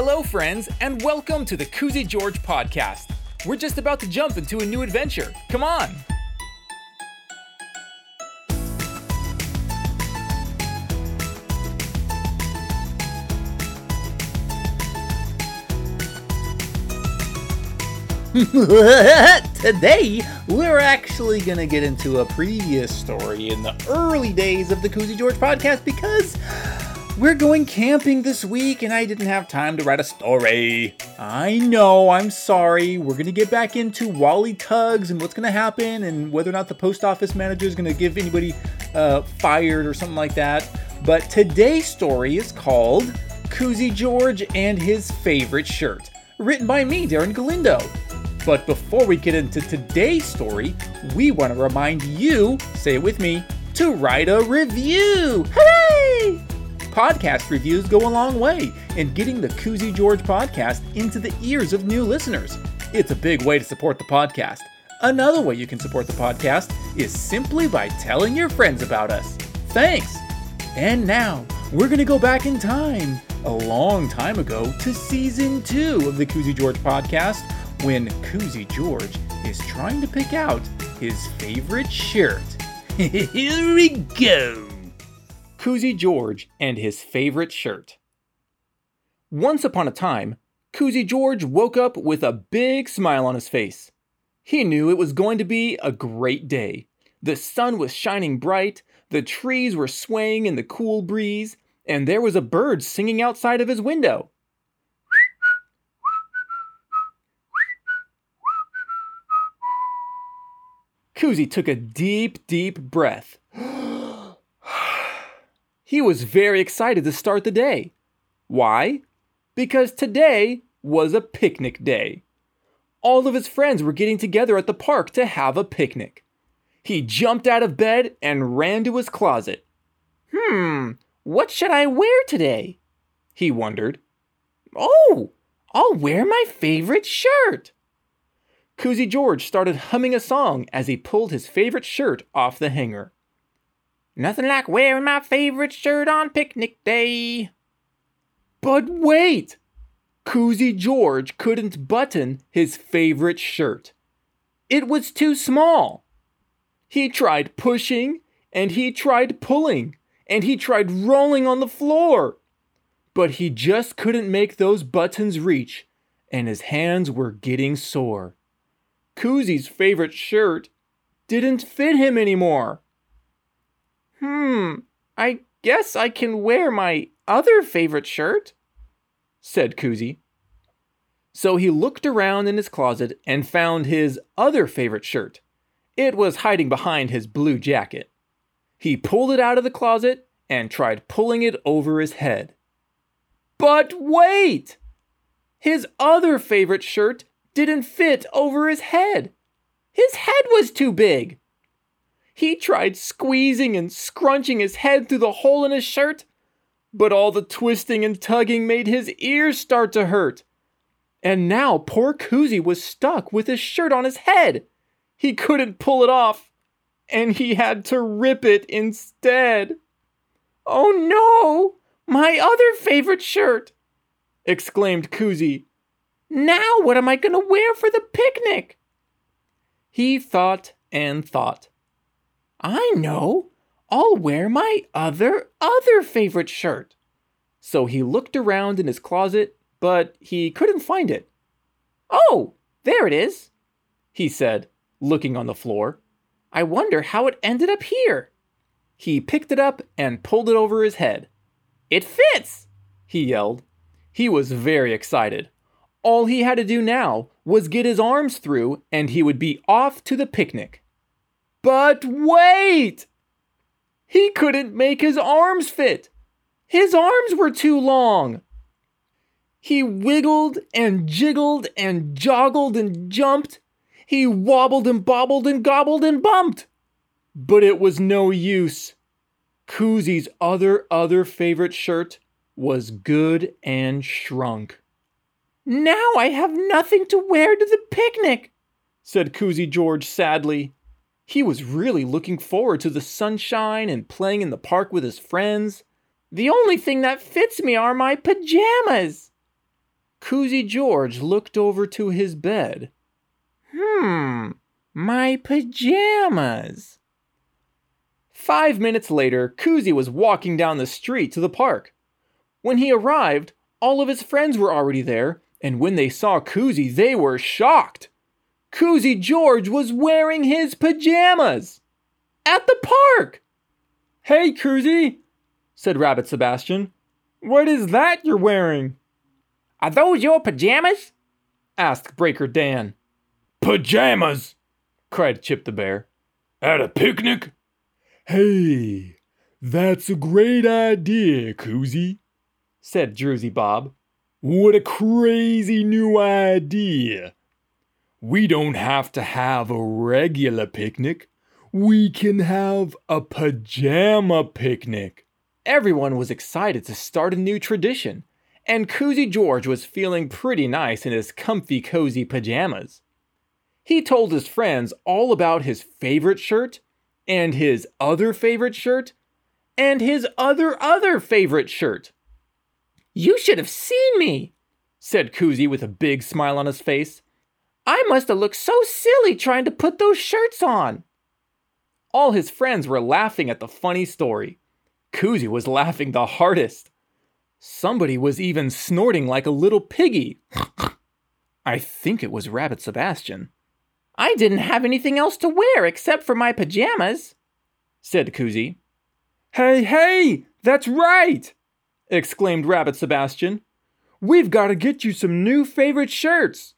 Hello, friends, and welcome to the Koozy George podcast. We're just about to jump into a new adventure. Come on! Today, we're actually going to get into a previous story in the early days of the Koozy George podcast because we're going camping this week and I didn't have time to write a story. I know, I'm sorry. We're to get back into Wally Tugs and what's to happen and whether or not the post office manager is to give anybody uh, fired or something like that. But today's story is called Koozy George and His Favorite Shirt, written by me, Darren Galindo. But before we get into today's story, we want to remind you, say it with me, to write a review. Hooray! Podcast reviews go a long way in getting the Koozy George podcast into the ears of new listeners. It's a big way to support the podcast. Another way you can support the podcast is simply by telling your friends about us. Thanks! And now, we're going to go back in time, a long time ago, to season two of the Koozy George podcast when Koozy George is trying to pick out his favorite shirt. Here we go! Koozy George and his favorite shirt. Once upon a time, Koozy George woke up with a big smile on his face. He knew it was going to be a great day. The sun was shining bright, the trees were swaying in the cool breeze, and there was a bird singing outside of his window. Koozy took a deep, deep breath. He was very excited to start the day. Why? Because today was a picnic day. All of his friends were getting together at the park to have a picnic. He jumped out of bed and ran to his closet. Hmm, what should I wear today? He wondered. Oh, I'll wear my favorite shirt. Koozy George started humming a song as he pulled his favorite shirt off the hanger. Nothing like wearing my favorite shirt on picnic day. But wait! Koozy George couldn't button his favorite shirt. It was too small. He tried pushing, and he tried pulling, and he tried rolling on the floor. But he just couldn't make those buttons reach, and his hands were getting sore. Koozy's favorite shirt didn't fit him anymore. Hmm, I guess I can wear my other favorite shirt, said Koozy. So he looked around in his closet and found his other favorite shirt. It was hiding behind his blue jacket. He pulled it out of the closet and tried pulling it over his head. But wait! His other favorite shirt didn't fit over his head. His head was too big. He tried squeezing and scrunching his head through the hole in his shirt, but all the twisting and tugging made his ears start to hurt. And now poor Koozy was stuck with his shirt on his head. He couldn't pull it off, and he had to rip it instead. Oh no! My other favorite shirt! exclaimed Koozy, now what am I going to wear for the picnic? He thought and thought. I know. I'll wear my other, other favorite shirt. So he looked around in his closet, but he couldn't find it. Oh, there it is, he said, looking on the floor. I wonder how it ended up here. He picked it up and pulled it over his head. It fits, he yelled. He was very excited. All he had to do now was get his arms through, and he would be off to the picnic. But wait! He couldn't make his arms fit. His arms were too long. He wiggled and jiggled and joggled and jumped. He wobbled and bobbled and gobbled and bumped. But it was no use. Koozy's other, other favorite shirt was good and shrunk. Now I have nothing to wear to the picnic, said Koozy George sadly. He was really looking forward to the sunshine and playing in the park with his friends. The only thing that fits me are my pajamas. Koozy George looked over to his bed. Hmm, my pajamas. Five minutes later, Koozy was walking down the street to the park. When he arrived, all of his friends were already there, and when they saw Koozy, they were shocked. Koozy George was wearing his pajamas at the park. Hey, Koozy, said Rabbit Sebastian. What is that you're wearing? Are those your pajamas? asked Breaker Dan. Pajamas! cried Chip the Bear. At a picnic? Hey, that's a great idea, Koozy, said Jersey Bob. What a crazy new idea! We don't have to have a regular picnic. We can have a pajama picnic. Everyone was excited to start a new tradition, and Koozy George was feeling pretty nice in his comfy, cozy pajamas. He told his friends all about his favorite shirt, and his other favorite shirt, and his other other favorite shirt. You should have seen me, said Koozy with a big smile on his face. I must have looked so silly trying to put those shirts on. All his friends were laughing at the funny story. Koozy was laughing the hardest. Somebody was even snorting like a little piggy. I think it was Rabbit Sebastian. I didn't have anything else to wear except for my pajamas, said Koozy. Hey, hey, that's right! exclaimed Rabbit Sebastian. We've got to get you some new favorite shirts.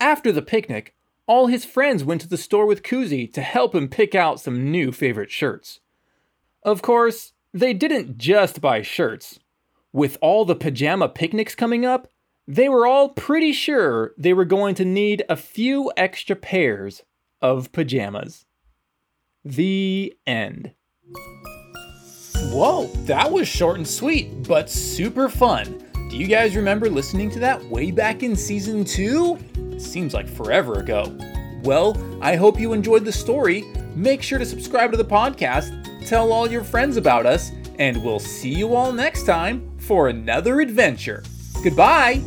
After the picnic, all his friends went to the store with Koozy to help him pick out some new favorite shirts. Of course, they didn't just buy shirts. With all the pajama picnics coming up, they were all pretty sure they were going to need a few extra pairs of pajamas. The end. Whoa, that was short and sweet, but super fun. Do you guys remember listening to that way back in season two? It seems like forever ago. Well, I hope you enjoyed the story. Make sure to subscribe to the podcast, tell all your friends about us, and we'll see you all next time for another adventure. Goodbye!